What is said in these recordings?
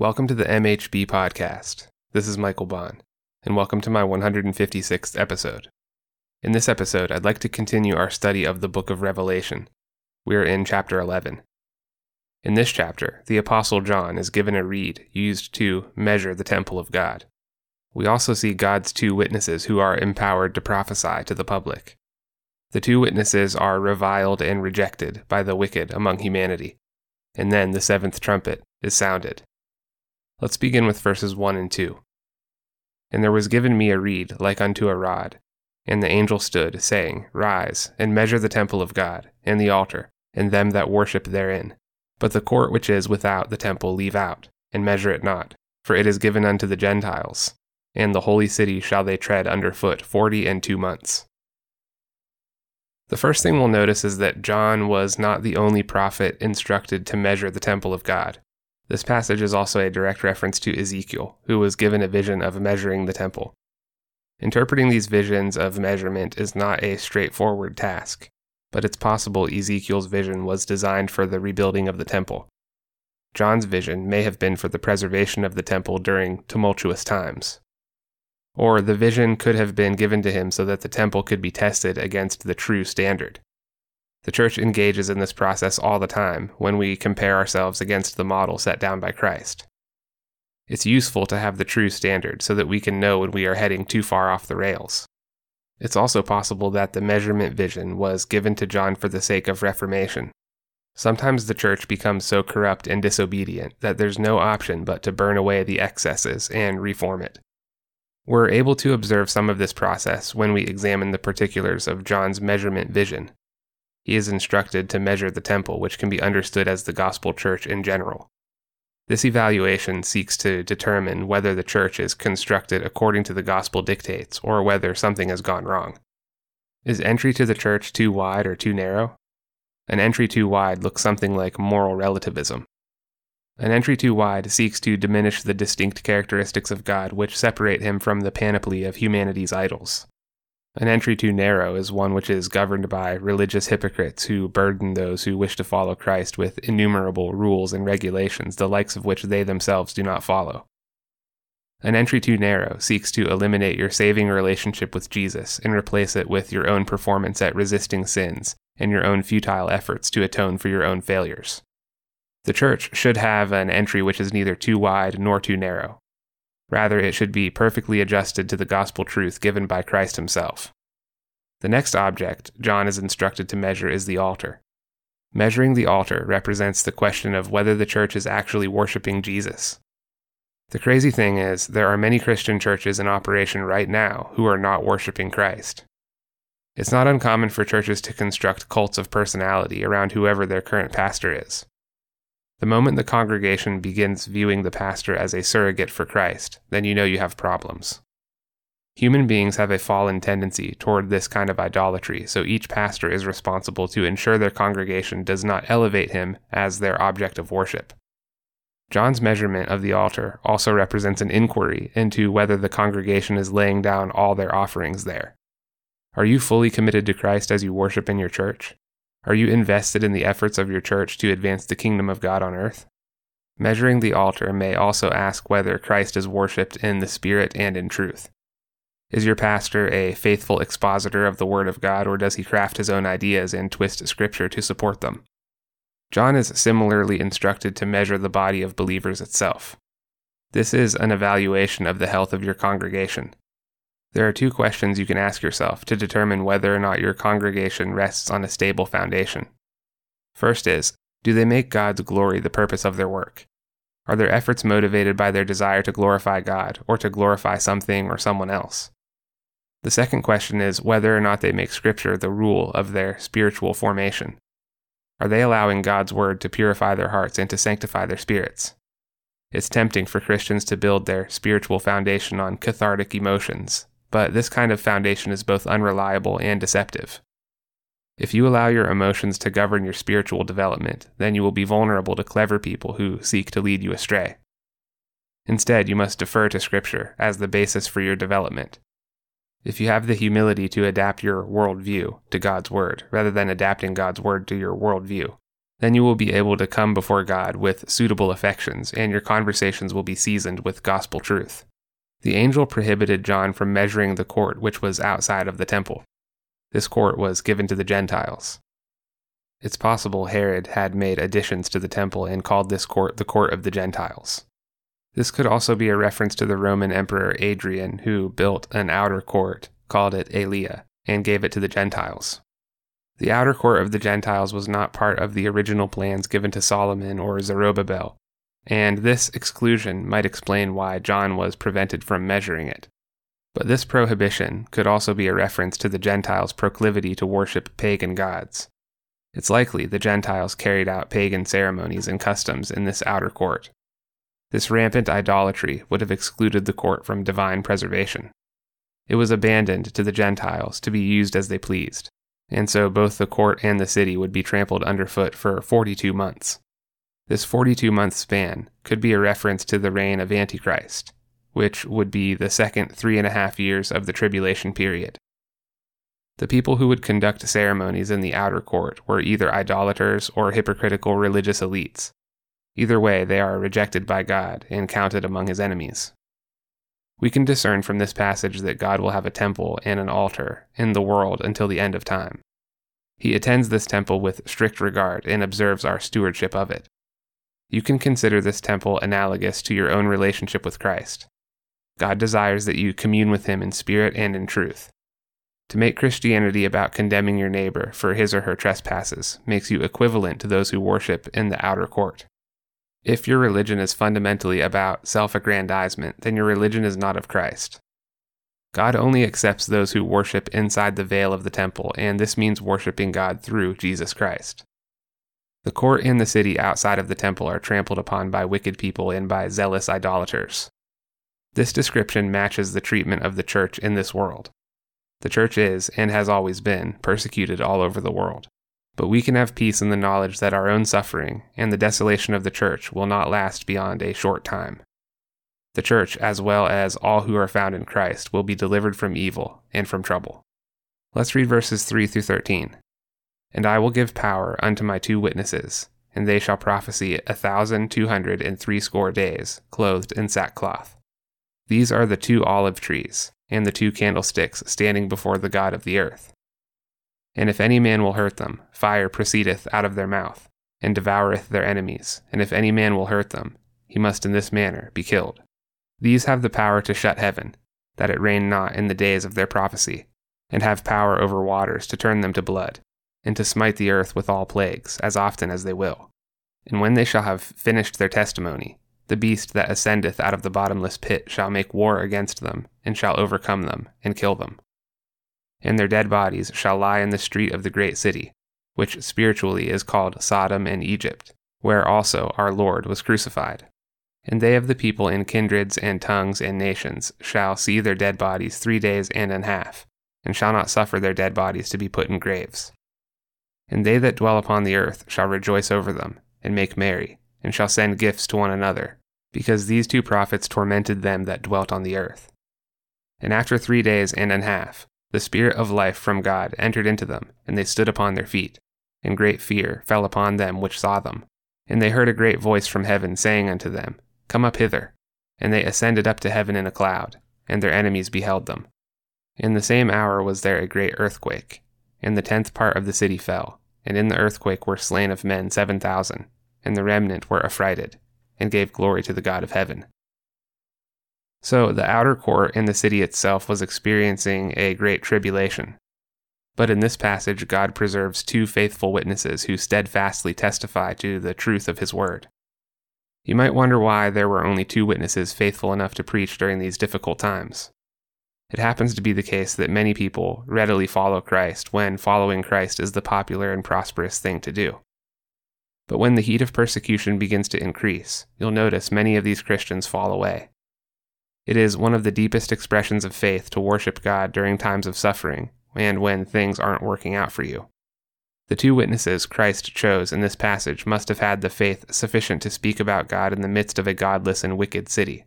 Welcome to the MHB podcast. This is Michael Bond, and welcome to my 156th episode. In this episode, I'd like to continue our study of the book of Revelation. We are in chapter 11. In this chapter, the Apostle John is given a reed used to measure the temple of God. We also see God's two witnesses who are empowered to prophesy to the public. The two witnesses are reviled and rejected by the wicked among humanity. And then the seventh trumpet is sounded. Let's begin with verses 1 and 2. And there was given me a reed like unto a rod. And the angel stood, saying, Rise, and measure the temple of God, and the altar, and them that worship therein. But the court which is without the temple leave out, and measure it not, for it is given unto the Gentiles. And the holy city shall they tread under foot forty and two months. The first thing we'll notice is that John was not the only prophet instructed to measure the temple of God. This passage is also a direct reference to Ezekiel, who was given a vision of measuring the temple. Interpreting these visions of measurement is not a straightforward task, but it's possible Ezekiel's vision was designed for the rebuilding of the temple. John's vision may have been for the preservation of the temple during tumultuous times. Or the vision could have been given to him so that the temple could be tested against the true standard. The church engages in this process all the time when we compare ourselves against the model set down by Christ. It's useful to have the true standard so that we can know when we are heading too far off the rails. It's also possible that the measurement vision was given to John for the sake of reformation. Sometimes the church becomes so corrupt and disobedient that there's no option but to burn away the excesses and reform it. We're able to observe some of this process when we examine the particulars of John's measurement vision he is instructed to measure the temple, which can be understood as the gospel church in general. This evaluation seeks to determine whether the church is constructed according to the gospel dictates or whether something has gone wrong. Is entry to the church too wide or too narrow? An entry too wide looks something like moral relativism. An entry too wide seeks to diminish the distinct characteristics of God which separate him from the panoply of humanity's idols. An entry too narrow is one which is governed by religious hypocrites who burden those who wish to follow Christ with innumerable rules and regulations, the likes of which they themselves do not follow. An entry too narrow seeks to eliminate your saving relationship with Jesus and replace it with your own performance at resisting sins and your own futile efforts to atone for your own failures. The church should have an entry which is neither too wide nor too narrow, Rather, it should be perfectly adjusted to the gospel truth given by Christ himself. The next object John is instructed to measure is the altar. Measuring the altar represents the question of whether the church is actually worshiping Jesus. The crazy thing is, there are many Christian churches in operation right now who are not worshiping Christ. It's not uncommon for churches to construct cults of personality around whoever their current pastor is. The moment the congregation begins viewing the pastor as a surrogate for Christ, then you know you have problems. Human beings have a fallen tendency toward this kind of idolatry, so each pastor is responsible to ensure their congregation does not elevate him as their object of worship. John's measurement of the altar also represents an inquiry into whether the congregation is laying down all their offerings there. Are you fully committed to Christ as you worship in your church? Are you invested in the efforts of your church to advance the kingdom of God on earth? Measuring the altar may also ask whether Christ is worshipped in the Spirit and in truth. Is your pastor a faithful expositor of the Word of God, or does he craft his own ideas and twist Scripture to support them? John is similarly instructed to measure the body of believers itself. This is an evaluation of the health of your congregation. There are two questions you can ask yourself to determine whether or not your congregation rests on a stable foundation. First is Do they make God's glory the purpose of their work? Are their efforts motivated by their desire to glorify God or to glorify something or someone else? The second question is whether or not they make Scripture the rule of their spiritual formation. Are they allowing God's Word to purify their hearts and to sanctify their spirits? It's tempting for Christians to build their spiritual foundation on cathartic emotions, but this kind of foundation is both unreliable and deceptive. If you allow your emotions to govern your spiritual development, then you will be vulnerable to clever people who seek to lead you astray. Instead, you must defer to Scripture as the basis for your development. If you have the humility to adapt your worldview to God's Word, rather than adapting God's Word to your worldview, Then you will be able to come before God with suitable affections, and your conversations will be seasoned with gospel truth. The angel prohibited John from measuring the court which was outside of the temple. This court was given to the Gentiles. It's possible Herod had made additions to the temple and called this court the court of the Gentiles. This could also be a reference to the Roman Emperor Adrian, who built an outer court, called it Aelia, and gave it to the Gentiles. The outer court of the Gentiles was not part of the original plans given to Solomon or Zerubbabel, and this exclusion might explain why John was prevented from measuring it. But this prohibition could also be a reference to the Gentiles' proclivity to worship pagan gods. It's likely the Gentiles carried out pagan ceremonies and customs in this outer court. This rampant idolatry would have excluded the court from divine preservation. It was abandoned to the Gentiles to be used as they pleased, and so both the court and the city would be trampled underfoot for 42 months. This 42 month span could be a reference to the reign of Antichrist, which would be the second three and a half years of the tribulation period. The people who would conduct ceremonies in the outer court were either idolaters or hypocritical religious elites. Either way, they are rejected by God and counted among his enemies. We can discern from this passage that God will have a temple and an altar in the world until the end of time. He attends this temple with strict regard and observes our stewardship of it. You can consider this temple analogous to your own relationship with Christ. God desires that you commune with Him in spirit and in truth. To make Christianity about condemning your neighbor for his or her trespasses makes you equivalent to those who worship in the outer court. If your religion is fundamentally about self aggrandizement, then your religion is not of Christ. God only accepts those who worship inside the veil of the temple, and this means worshiping God through Jesus Christ. The court and the city outside of the temple are trampled upon by wicked people and by zealous idolaters. This description matches the treatment of the church in this world. The church is, and has always been, persecuted all over the world. But we can have peace in the knowledge that our own suffering and the desolation of the church will not last beyond a short time. The church, as well as all who are found in Christ, will be delivered from evil and from trouble. Let's read verses 3 through 13. And I will give power unto my two witnesses, and they shall prophesy a thousand two hundred and threescore days, clothed in sackcloth. These are the two olive trees and the two candlesticks standing before the God of the earth. And if any man will hurt them, fire proceedeth out of their mouth, and devoureth their enemies, and if any man will hurt them, he must in this manner be killed. These have the power to shut heaven, that it rain not in the days of their prophecy, and have power over waters to turn them to blood, and to smite the earth with all plagues, as often as they will. And when they shall have finished their testimony, the beast that ascendeth out of the bottomless pit shall make war against them, and shall overcome them, and kill them. And their dead bodies shall lie in the street of the great city, which spiritually is called Sodom and Egypt, where also our Lord was crucified. And they of the people in kindreds and tongues and nations shall see their dead bodies three days and an half, and shall not suffer their dead bodies to be put in graves. And they that dwell upon the earth shall rejoice over them, and make merry, and shall send gifts to one another, because these two prophets tormented them that dwelt on the earth. And after three days and an half, the Spirit of life from God entered into them, and they stood upon their feet. And great fear fell upon them which saw them. And they heard a great voice from heaven saying unto them, Come up hither. And they ascended up to heaven in a cloud, and their enemies beheld them. In the same hour was there a great earthquake, and the tenth part of the city fell, and in the earthquake were slain of men seven thousand, and the remnant were affrighted and gave glory to the God of heaven. So the outer court and the city itself was experiencing a great tribulation. But in this passage, God preserves two faithful witnesses who steadfastly testify to the truth of his word. You might wonder why there were only two witnesses faithful enough to preach during these difficult times. It happens to be the case that many people readily follow Christ when following Christ is the popular and prosperous thing to do. But when the heat of persecution begins to increase, you'll notice many of these Christians fall away. It is one of the deepest expressions of faith to worship God during times of suffering and when things aren't working out for you. The two witnesses Christ chose in this passage must have had the faith sufficient to speak about God in the midst of a godless and wicked city.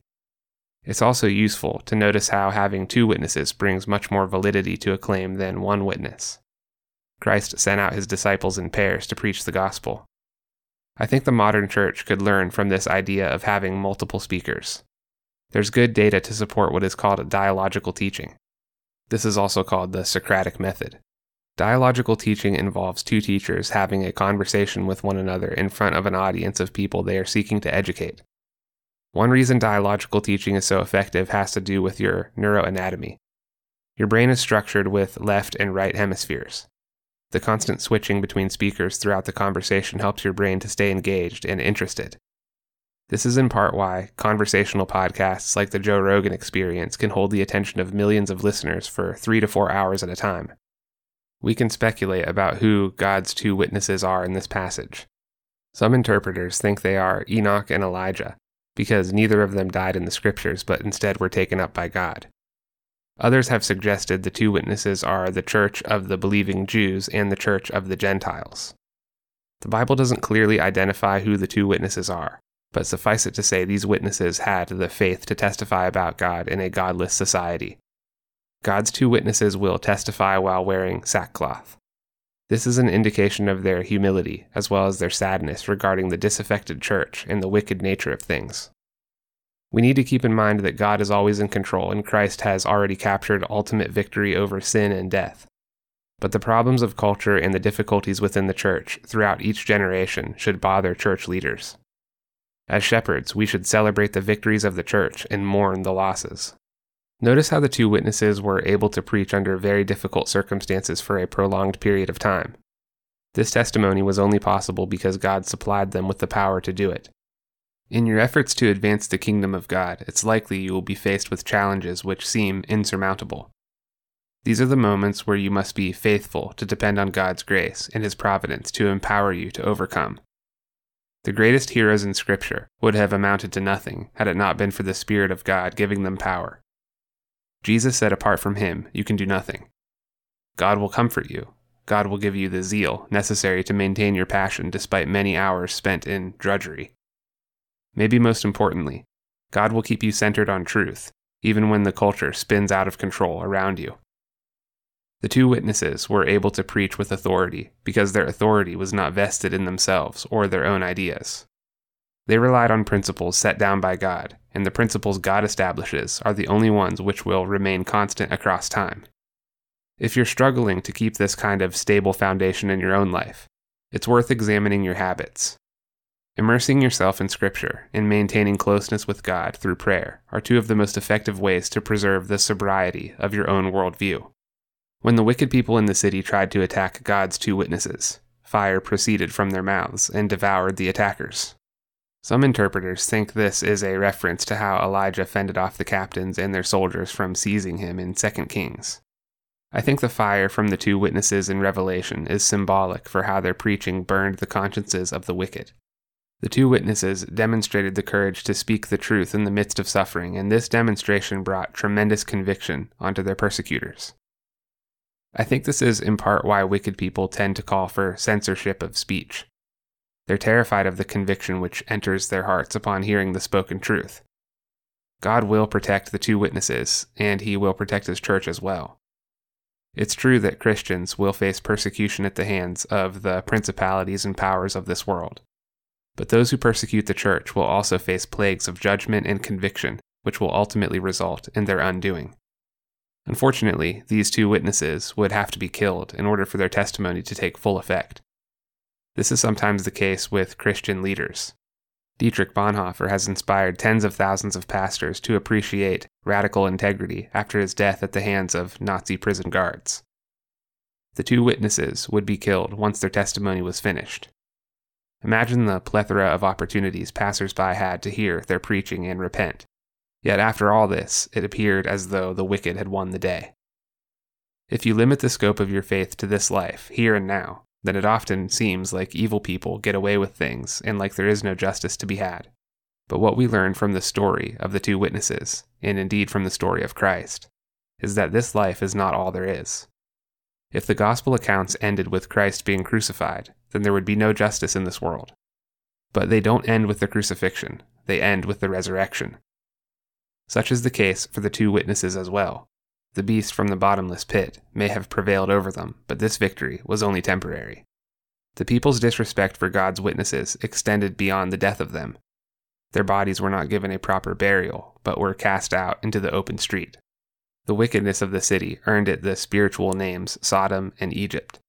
It's also useful to notice how having two witnesses brings much more validity to a claim than one witness. Christ sent out his disciples in pairs to preach the gospel, I think the modern church could learn from this idea of having multiple speakers. There's good data to support what is called dialogical teaching. This is also called the Socratic method. Dialogical teaching involves two teachers having a conversation with one another in front of an audience of people they are seeking to educate. One reason dialogical teaching is so effective has to do with your neuroanatomy. Your brain is structured with left and right hemispheres. The constant switching between speakers throughout the conversation helps your brain to stay engaged and interested. This is in part why conversational podcasts like the Joe Rogan Experience can hold the attention of millions of listeners for three to four hours at a time. We can speculate about who God's two witnesses are in this passage. Some interpreters think they are Enoch and Elijah, because neither of them died in the scriptures but instead were taken up by God. Others have suggested the two witnesses are the church of the believing Jews and the church of the Gentiles. The Bible doesn't clearly identify who the two witnesses are, but suffice it to say these witnesses had the faith to testify about God in a godless society. God's two witnesses will testify while wearing sackcloth. This is an indication of their humility, as well as their sadness regarding the disaffected church and the wicked nature of things. We need to keep in mind that God is always in control and Christ has already captured ultimate victory over sin and death. But the problems of culture and the difficulties within the church throughout each generation should bother church leaders. As shepherds, we should celebrate the victories of the church and mourn the losses. Notice how the two witnesses were able to preach under very difficult circumstances for a prolonged period of time. This testimony was only possible because God supplied them with the power to do it. In your efforts to advance the kingdom of God, it's likely you will be faced with challenges which seem insurmountable. These are the moments where you must be faithful to depend on God's grace and His providence to empower you to overcome. The greatest heroes in Scripture would have amounted to nothing had it not been for the Spirit of God giving them power. Jesus said, apart from Him, you can do nothing. God will comfort you. God will give you the zeal necessary to maintain your passion despite many hours spent in drudgery. Maybe most importantly, God will keep you centered on truth, even when the culture spins out of control around you. The two witnesses were able to preach with authority because their authority was not vested in themselves or their own ideas. They relied on principles set down by God, and the principles God establishes are the only ones which will remain constant across time. If you're struggling to keep this kind of stable foundation in your own life, it's worth examining your habits. Immersing yourself in Scripture and maintaining closeness with God through prayer are two of the most effective ways to preserve the sobriety of your own worldview. When the wicked people in the city tried to attack God's two witnesses, fire proceeded from their mouths and devoured the attackers. Some interpreters think this is a reference to how Elijah fended off the captains and their soldiers from seizing him in 2 Kings. I think the fire from the two witnesses in Revelation is symbolic for how their preaching burned the consciences of the wicked. The two witnesses demonstrated the courage to speak the truth in the midst of suffering, and this demonstration brought tremendous conviction onto their persecutors. I think this is in part why wicked people tend to call for censorship of speech. They're terrified of the conviction which enters their hearts upon hearing the spoken truth. God will protect the two witnesses, and he will protect his church as well. It's true that Christians will face persecution at the hands of the principalities and powers of this world. But those who persecute the church will also face plagues of judgment and conviction, which will ultimately result in their undoing. Unfortunately, these two witnesses would have to be killed in order for their testimony to take full effect. This is sometimes the case with Christian leaders. Dietrich Bonhoeffer has inspired tens of thousands of pastors to appreciate radical integrity after his death at the hands of Nazi prison guards. The two witnesses would be killed once their testimony was finished. Imagine the plethora of opportunities passers-by had to hear their preaching and repent. Yet after all this, it appeared as though the wicked had won the day. If you limit the scope of your faith to this life, here and now, then it often seems like evil people get away with things and like there is no justice to be had. But what we learn from the story of the two witnesses, and indeed from the story of Christ, is that this life is not all there is. If the gospel accounts ended with Christ being crucified, then there would be no justice in this world. But they don't end with the crucifixion, they end with the resurrection. Such is the case for the two witnesses as well. The beast from the bottomless pit may have prevailed over them, but this victory was only temporary. The people's disrespect for God's witnesses extended beyond the death of them. Their bodies were not given a proper burial, but were cast out into the open street. The wickedness of the city earned it the spiritual names Sodom and Egypt.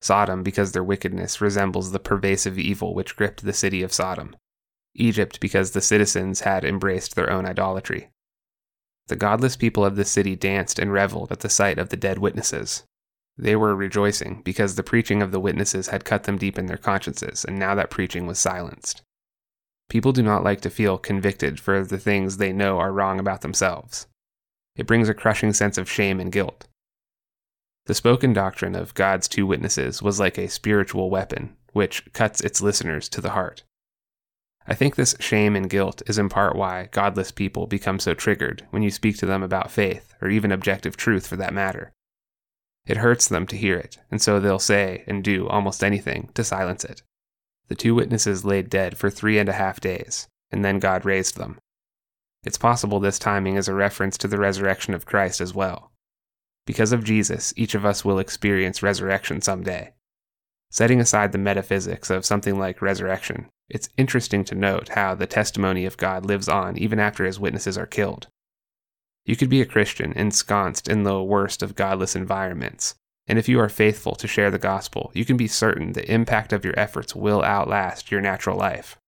Sodom, because their wickedness resembles the pervasive evil which gripped the city of Sodom. Egypt, because the citizens had embraced their own idolatry. The godless people of the city danced and reveled at the sight of the dead witnesses. They were rejoicing because the preaching of the witnesses had cut them deep in their consciences, and now that preaching was silenced. People do not like to feel convicted for the things they know are wrong about themselves. It brings a crushing sense of shame and guilt. The spoken doctrine of God's two witnesses was like a spiritual weapon, which cuts its listeners to the heart. I think this shame and guilt is in part why godless people become so triggered when you speak to them about faith, or even objective truth for that matter. It hurts them to hear it, and so they'll say and do almost anything to silence it. The two witnesses laid dead for three and a half days, and then God raised them. It's possible this timing is a reference to the resurrection of Christ as well. Because of Jesus, each of us will experience resurrection someday. Setting aside the metaphysics of something like resurrection, it's interesting to note how the testimony of God lives on even after his witnesses are killed. You could be a Christian ensconced in the worst of godless environments, and if you are faithful to share the gospel, you can be certain the impact of your efforts will outlast your natural life.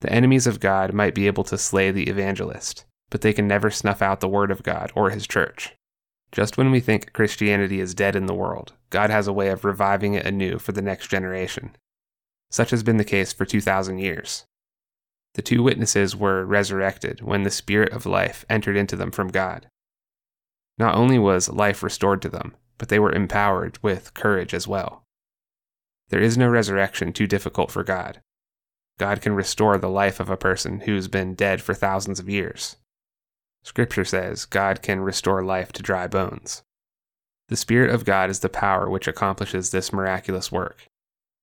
The enemies of God might be able to slay the evangelist, but they can never snuff out the word of God or his church. Just when we think Christianity is dead in the world, God has a way of reviving it anew for the next generation. Such has been the case for 2,000 years. The two witnesses were resurrected when the Spirit of life entered into them from God. Not only was life restored to them, but they were empowered with courage as well. There is no resurrection too difficult for God. God can restore the life of a person who's been dead for thousands of years. Scripture says God can restore life to dry bones. The Spirit of God is the power which accomplishes this miraculous work.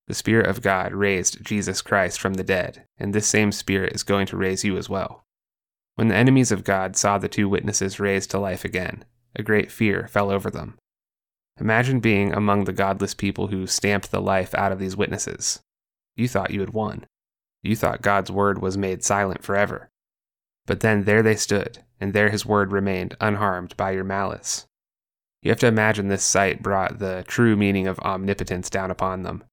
The Spirit of God raised Jesus Christ from the dead, and this same Spirit is going to raise you as well. When the enemies of God saw the two witnesses raised to life again, a great fear fell over them. Imagine being among the godless people who stamped the life out of these witnesses. You thought you had won. You thought God's word was made silent forever. But then there they stood, and there his word remained unharmed by your malice. You have to imagine this sight brought the true meaning of omnipotence down upon them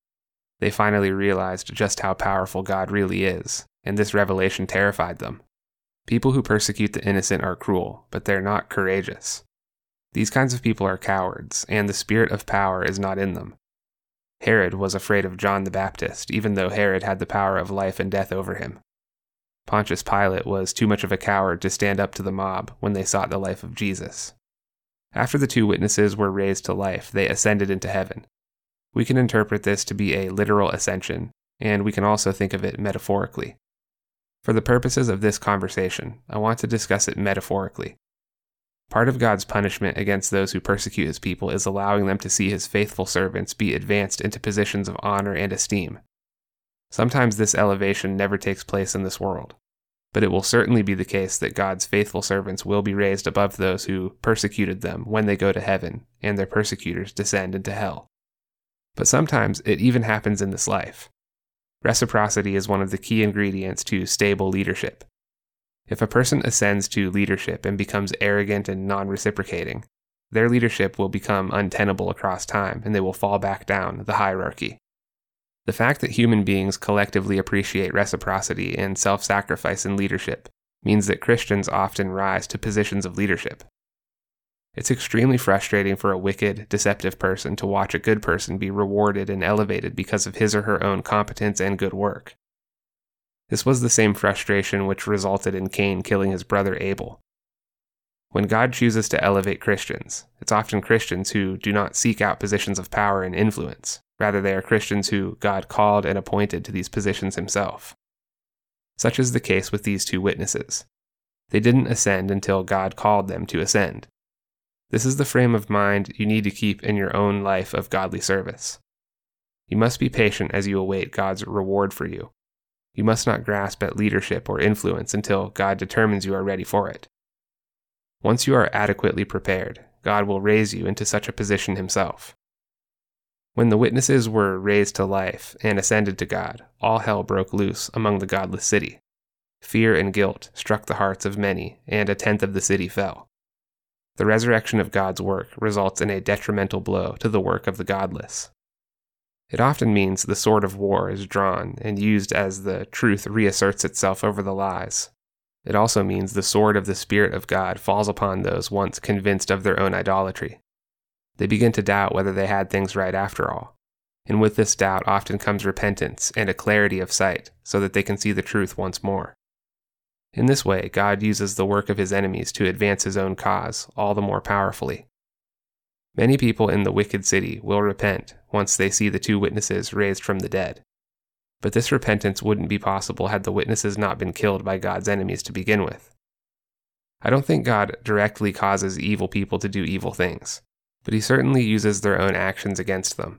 they finally realized just how powerful God really is, and this revelation terrified them. People who persecute the innocent are cruel, but they're not courageous. These kinds of people are cowards, and the spirit of power is not in them. Herod was afraid of John the Baptist, even though Herod had the power of life and death over him. Pontius Pilate was too much of a coward to stand up to the mob when they sought the life of Jesus. After the two witnesses were raised to life, they ascended into heaven, we can interpret this to be a literal ascension, and we can also think of it metaphorically. For the purposes of this conversation, I want to discuss it metaphorically. Part of God's punishment against those who persecute his people is allowing them to see his faithful servants be advanced into positions of honor and esteem. Sometimes this elevation never takes place in this world, but it will certainly be the case that God's faithful servants will be raised above those who persecuted them when they go to heaven, and their persecutors descend into hell but sometimes it even happens in this life. Reciprocity is one of the key ingredients to stable leadership. If a person ascends to leadership and becomes arrogant and non reciprocating, their leadership will become untenable across time and they will fall back down the hierarchy. The fact that human beings collectively appreciate reciprocity and self sacrifice in leadership means that Christians often rise to positions of leadership. It's extremely frustrating for a wicked, deceptive person to watch a good person be rewarded and elevated because of his or her own competence and good work. This was the same frustration which resulted in Cain killing his brother Abel. When God chooses to elevate Christians, it's often Christians who do not seek out positions of power and influence. Rather, they are Christians who God called and appointed to these positions himself. Such is the case with these two witnesses. They didn't ascend until God called them to ascend. This is the frame of mind you need to keep in your own life of godly service. You must be patient as you await God's reward for you. You must not grasp at leadership or influence until God determines you are ready for it. Once you are adequately prepared, God will raise you into such a position Himself. When the witnesses were raised to life and ascended to God, all hell broke loose among the godless city. Fear and guilt struck the hearts of many, and a tenth of the city fell. The resurrection of God's work results in a detrimental blow to the work of the godless. It often means the sword of war is drawn and used as the truth reasserts itself over the lies. It also means the sword of the Spirit of God falls upon those once convinced of their own idolatry. They begin to doubt whether they had things right after all. And with this doubt often comes repentance and a clarity of sight so that they can see the truth once more. In this way, God uses the work of his enemies to advance his own cause all the more powerfully. Many people in the wicked city will repent once they see the two witnesses raised from the dead. But this repentance wouldn't be possible had the witnesses not been killed by God's enemies to begin with. I don't think God directly causes evil people to do evil things, but he certainly uses their own actions against them.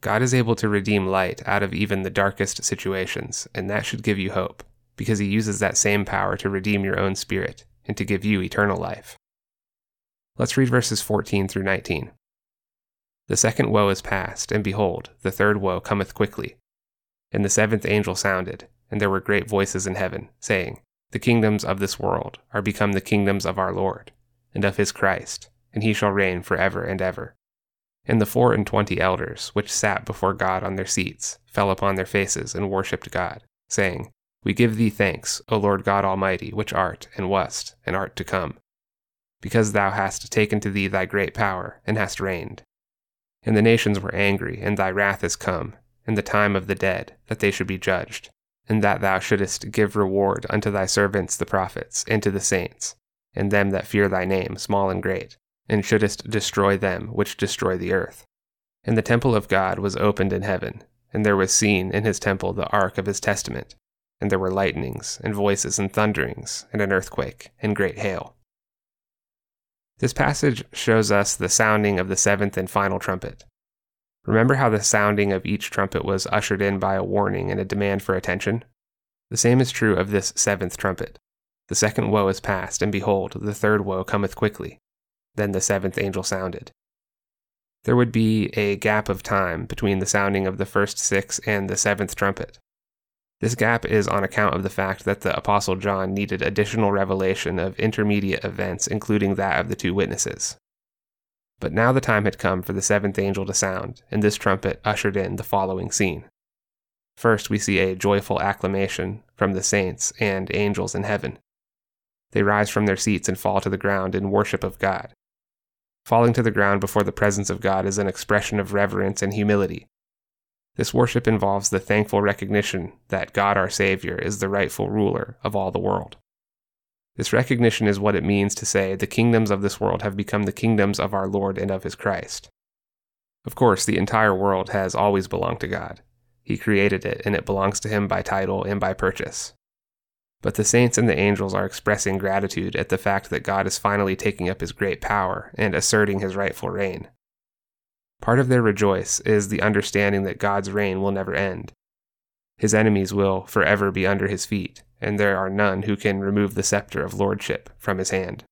God is able to redeem light out of even the darkest situations, and that should give you hope because he uses that same power to redeem your own spirit and to give you eternal life. Let's read verses 14 through 19. The second woe is past, and behold, the third woe cometh quickly. And the seventh angel sounded, and there were great voices in heaven, saying, The kingdoms of this world are become the kingdoms of our Lord, and of his Christ, and he shall reign for ever and ever. And the four and twenty elders, which sat before God on their seats, fell upon their faces and worshipped God, saying, we give thee thanks, O Lord God Almighty, which art, and wast, and art to come, because thou hast taken to thee thy great power, and hast reigned. And the nations were angry, and thy wrath is come, and the time of the dead, that they should be judged, and that thou shouldest give reward unto thy servants the prophets, and to the saints, and them that fear thy name, small and great, and shouldest destroy them which destroy the earth. And the temple of God was opened in heaven, and there was seen in his temple the ark of his testament and there were lightnings, and voices, and thunderings, and an earthquake, and great hail. This passage shows us the sounding of the seventh and final trumpet. Remember how the sounding of each trumpet was ushered in by a warning and a demand for attention? The same is true of this seventh trumpet. The second woe is past, and behold, the third woe cometh quickly. Then the seventh angel sounded. There would be a gap of time between the sounding of the first six and the seventh trumpet. This gap is on account of the fact that the Apostle John needed additional revelation of intermediate events, including that of the two witnesses. But now the time had come for the seventh angel to sound, and this trumpet ushered in the following scene. First, we see a joyful acclamation from the saints and angels in heaven. They rise from their seats and fall to the ground in worship of God. Falling to the ground before the presence of God is an expression of reverence and humility, this worship involves the thankful recognition that God our Savior is the rightful ruler of all the world. This recognition is what it means to say the kingdoms of this world have become the kingdoms of our Lord and of his Christ. Of course, the entire world has always belonged to God. He created it, and it belongs to him by title and by purchase. But the saints and the angels are expressing gratitude at the fact that God is finally taking up his great power and asserting his rightful reign. Part of their rejoice is the understanding that God's reign will never end. His enemies will forever be under his feet, and there are none who can remove the scepter of lordship from his hand.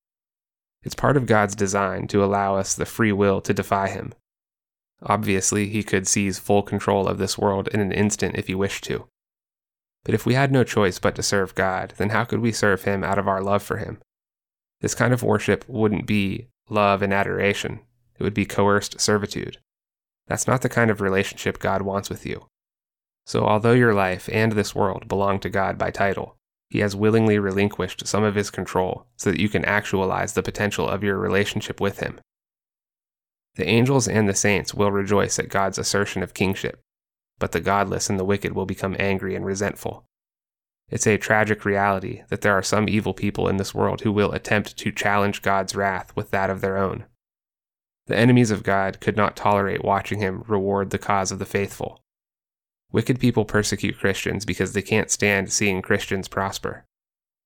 It's part of God's design to allow us the free will to defy him. Obviously, he could seize full control of this world in an instant if he wished to. But if we had no choice but to serve God, then how could we serve him out of our love for him? This kind of worship wouldn't be love and adoration, it would be coerced servitude. That's not the kind of relationship God wants with you. So, although your life and this world belong to God by title, He has willingly relinquished some of His control so that you can actualize the potential of your relationship with Him. The angels and the saints will rejoice at God's assertion of kingship, but the godless and the wicked will become angry and resentful. It's a tragic reality that there are some evil people in this world who will attempt to challenge God's wrath with that of their own. The enemies of God could not tolerate watching him reward the cause of the faithful. Wicked people persecute Christians because they can't stand seeing Christians prosper.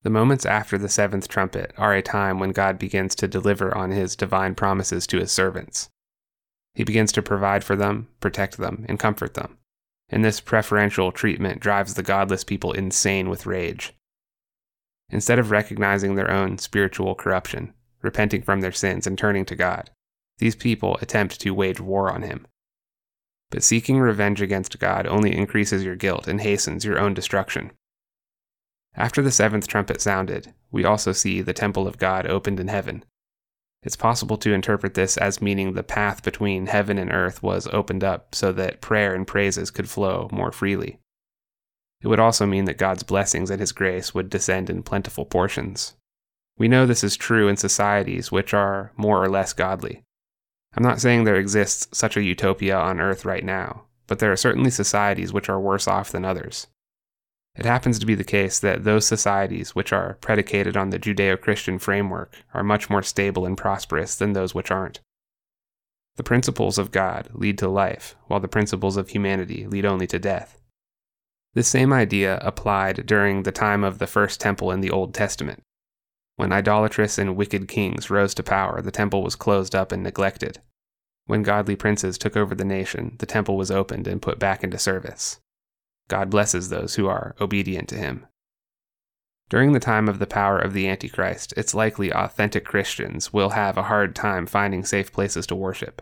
The moments after the seventh trumpet are a time when God begins to deliver on his divine promises to his servants. He begins to provide for them, protect them, and comfort them. And this preferential treatment drives the godless people insane with rage. Instead of recognizing their own spiritual corruption, repenting from their sins, and turning to God, these people attempt to wage war on him. But seeking revenge against God only increases your guilt and hastens your own destruction. After the seventh trumpet sounded, we also see the temple of God opened in heaven. It's possible to interpret this as meaning the path between heaven and earth was opened up so that prayer and praises could flow more freely. It would also mean that God's blessings and His grace would descend in plentiful portions. We know this is true in societies which are more or less godly. I'm not saying there exists such a utopia on earth right now, but there are certainly societies which are worse off than others. It happens to be the case that those societies which are predicated on the Judeo Christian framework are much more stable and prosperous than those which aren't. The principles of God lead to life, while the principles of humanity lead only to death. This same idea applied during the time of the first temple in the Old Testament. When idolatrous and wicked kings rose to power, the temple was closed up and neglected. When godly princes took over the nation, the temple was opened and put back into service. God blesses those who are obedient to him. During the time of the power of the Antichrist, it's likely authentic Christians will have a hard time finding safe places to worship.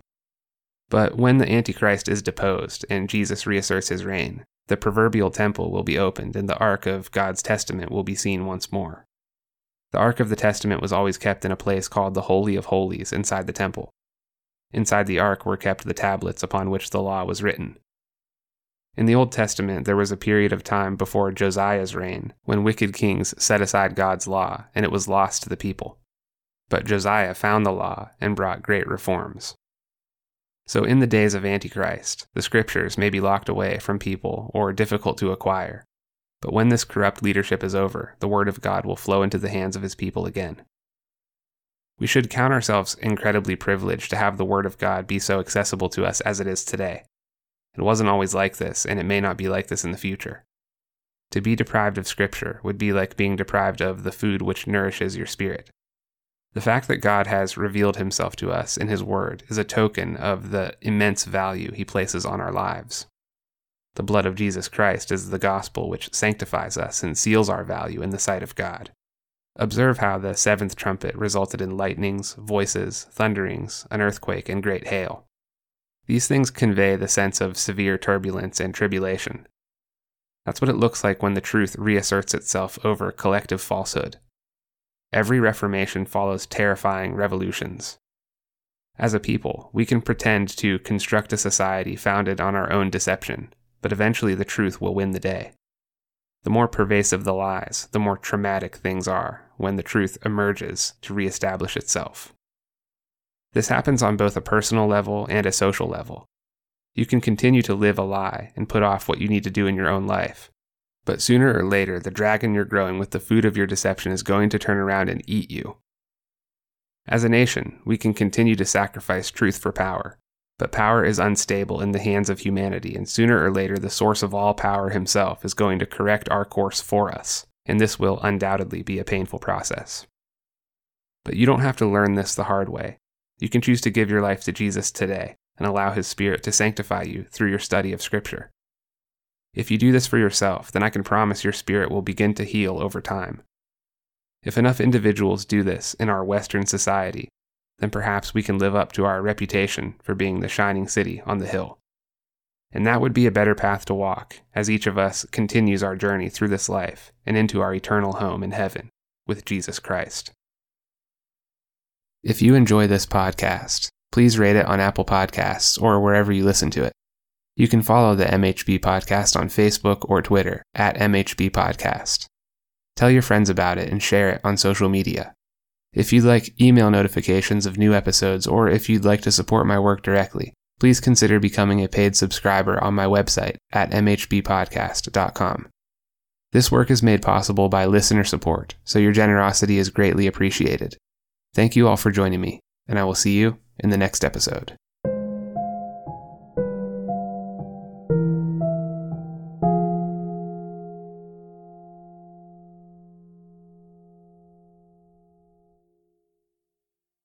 But when the Antichrist is deposed and Jesus reasserts his reign, the proverbial temple will be opened and the Ark of God's Testament will be seen once more. The Ark of the Testament was always kept in a place called the Holy of Holies inside the temple. Inside the Ark were kept the tablets upon which the law was written, in the Old Testament, there was a period of time before Josiah's reign when wicked kings set aside God's law and it was lost to the people. But Josiah found the law and brought great reforms. So, in the days of Antichrist, the scriptures may be locked away from people or difficult to acquire. But when this corrupt leadership is over, the word of God will flow into the hands of his people again. We should count ourselves incredibly privileged to have the word of God be so accessible to us as it is today. It wasn't always like this, and it may not be like this in the future. To be deprived of Scripture would be like being deprived of the food which nourishes your spirit. The fact that God has revealed himself to us in his word is a token of the immense value he places on our lives. The blood of Jesus Christ is the gospel which sanctifies us and seals our value in the sight of God. Observe how the seventh trumpet resulted in lightnings, voices, thunderings, an earthquake, and great hail. These things convey the sense of severe turbulence and tribulation. That's what it looks like when the truth reasserts itself over collective falsehood. Every reformation follows terrifying revolutions. As a people, we can pretend to construct a society founded on our own deception, but eventually the truth will win the day. The more pervasive the lies, the more traumatic things are when the truth emerges to reestablish itself. This happens on both a personal level and a social level. You can continue to live a lie and put off what you need to do in your own life. But sooner or later, the dragon you're growing with the food of your deception is going to turn around and eat you. As a nation, we can continue to sacrifice truth for power, but power is unstable in the hands of humanity, and sooner or later, the source of all power himself is going to correct our course for us, and this will undoubtedly be a painful process. But you don't have to learn this the hard way. You can choose to give your life to Jesus today and allow His Spirit to sanctify you through your study of Scripture. If you do this for yourself, then I can promise your spirit will begin to heal over time. If enough individuals do this in our Western society, then perhaps we can live up to our reputation for being the shining city on the hill. And that would be a better path to walk as each of us continues our journey through this life and into our eternal home in heaven with Jesus Christ. If you enjoy this podcast, please rate it on Apple Podcasts or wherever you listen to it. You can follow the MHB Podcast on Facebook or Twitter at MHB Podcast. Tell your friends about it and share it on social media. If you'd like email notifications of new episodes or if you'd like to support my work directly, please consider becoming a paid subscriber on my website at mhbpodcast.com. This work is made possible by listener support, so your generosity is greatly appreciated. Thank you all for joining me, and I will see you in the next episode.